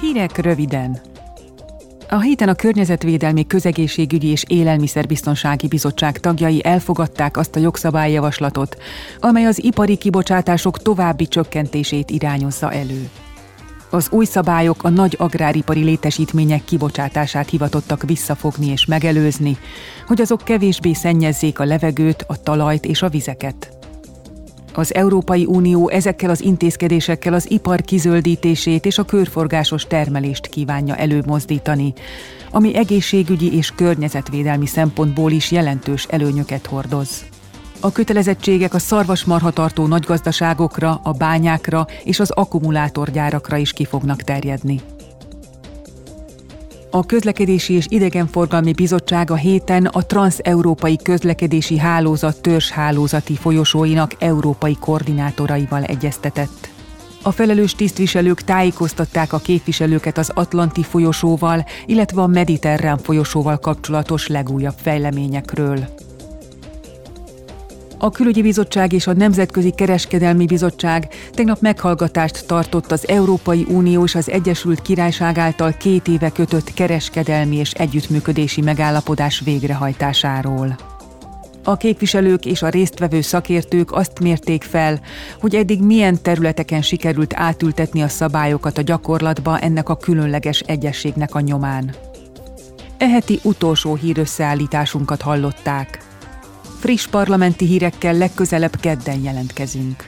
Hírek röviden. A héten a Környezetvédelmi Közegészségügyi és Élelmiszerbiztonsági Bizottság tagjai elfogadták azt a jogszabályjavaslatot, amely az ipari kibocsátások további csökkentését irányozza elő. Az új szabályok a nagy agráripari létesítmények kibocsátását hivatottak visszafogni és megelőzni, hogy azok kevésbé szennyezzék a levegőt, a talajt és a vizeket. Az Európai Unió ezekkel az intézkedésekkel az ipar kizöldítését és a körforgásos termelést kívánja előmozdítani, ami egészségügyi és környezetvédelmi szempontból is jelentős előnyöket hordoz. A kötelezettségek a szarvasmarhatartó nagygazdaságokra, a bányákra és az akkumulátorgyárakra is ki fognak terjedni. A Közlekedési és Idegenforgalmi Bizottság a héten a Transeurópai Közlekedési Hálózat törzshálózati folyosóinak európai koordinátoraival egyeztetett. A felelős tisztviselők tájékoztatták a képviselőket az Atlanti folyosóval, illetve a Mediterrán folyosóval kapcsolatos legújabb fejleményekről. A Külügyi Bizottság és a Nemzetközi Kereskedelmi Bizottság tegnap meghallgatást tartott az Európai Unió és az Egyesült Királyság által két éve kötött kereskedelmi és együttműködési megállapodás végrehajtásáról. A képviselők és a résztvevő szakértők azt mérték fel, hogy eddig milyen területeken sikerült átültetni a szabályokat a gyakorlatba ennek a különleges egyességnek a nyomán. Eheti utolsó hírösszeállításunkat hallották. Friss parlamenti hírekkel legközelebb kedden jelentkezünk.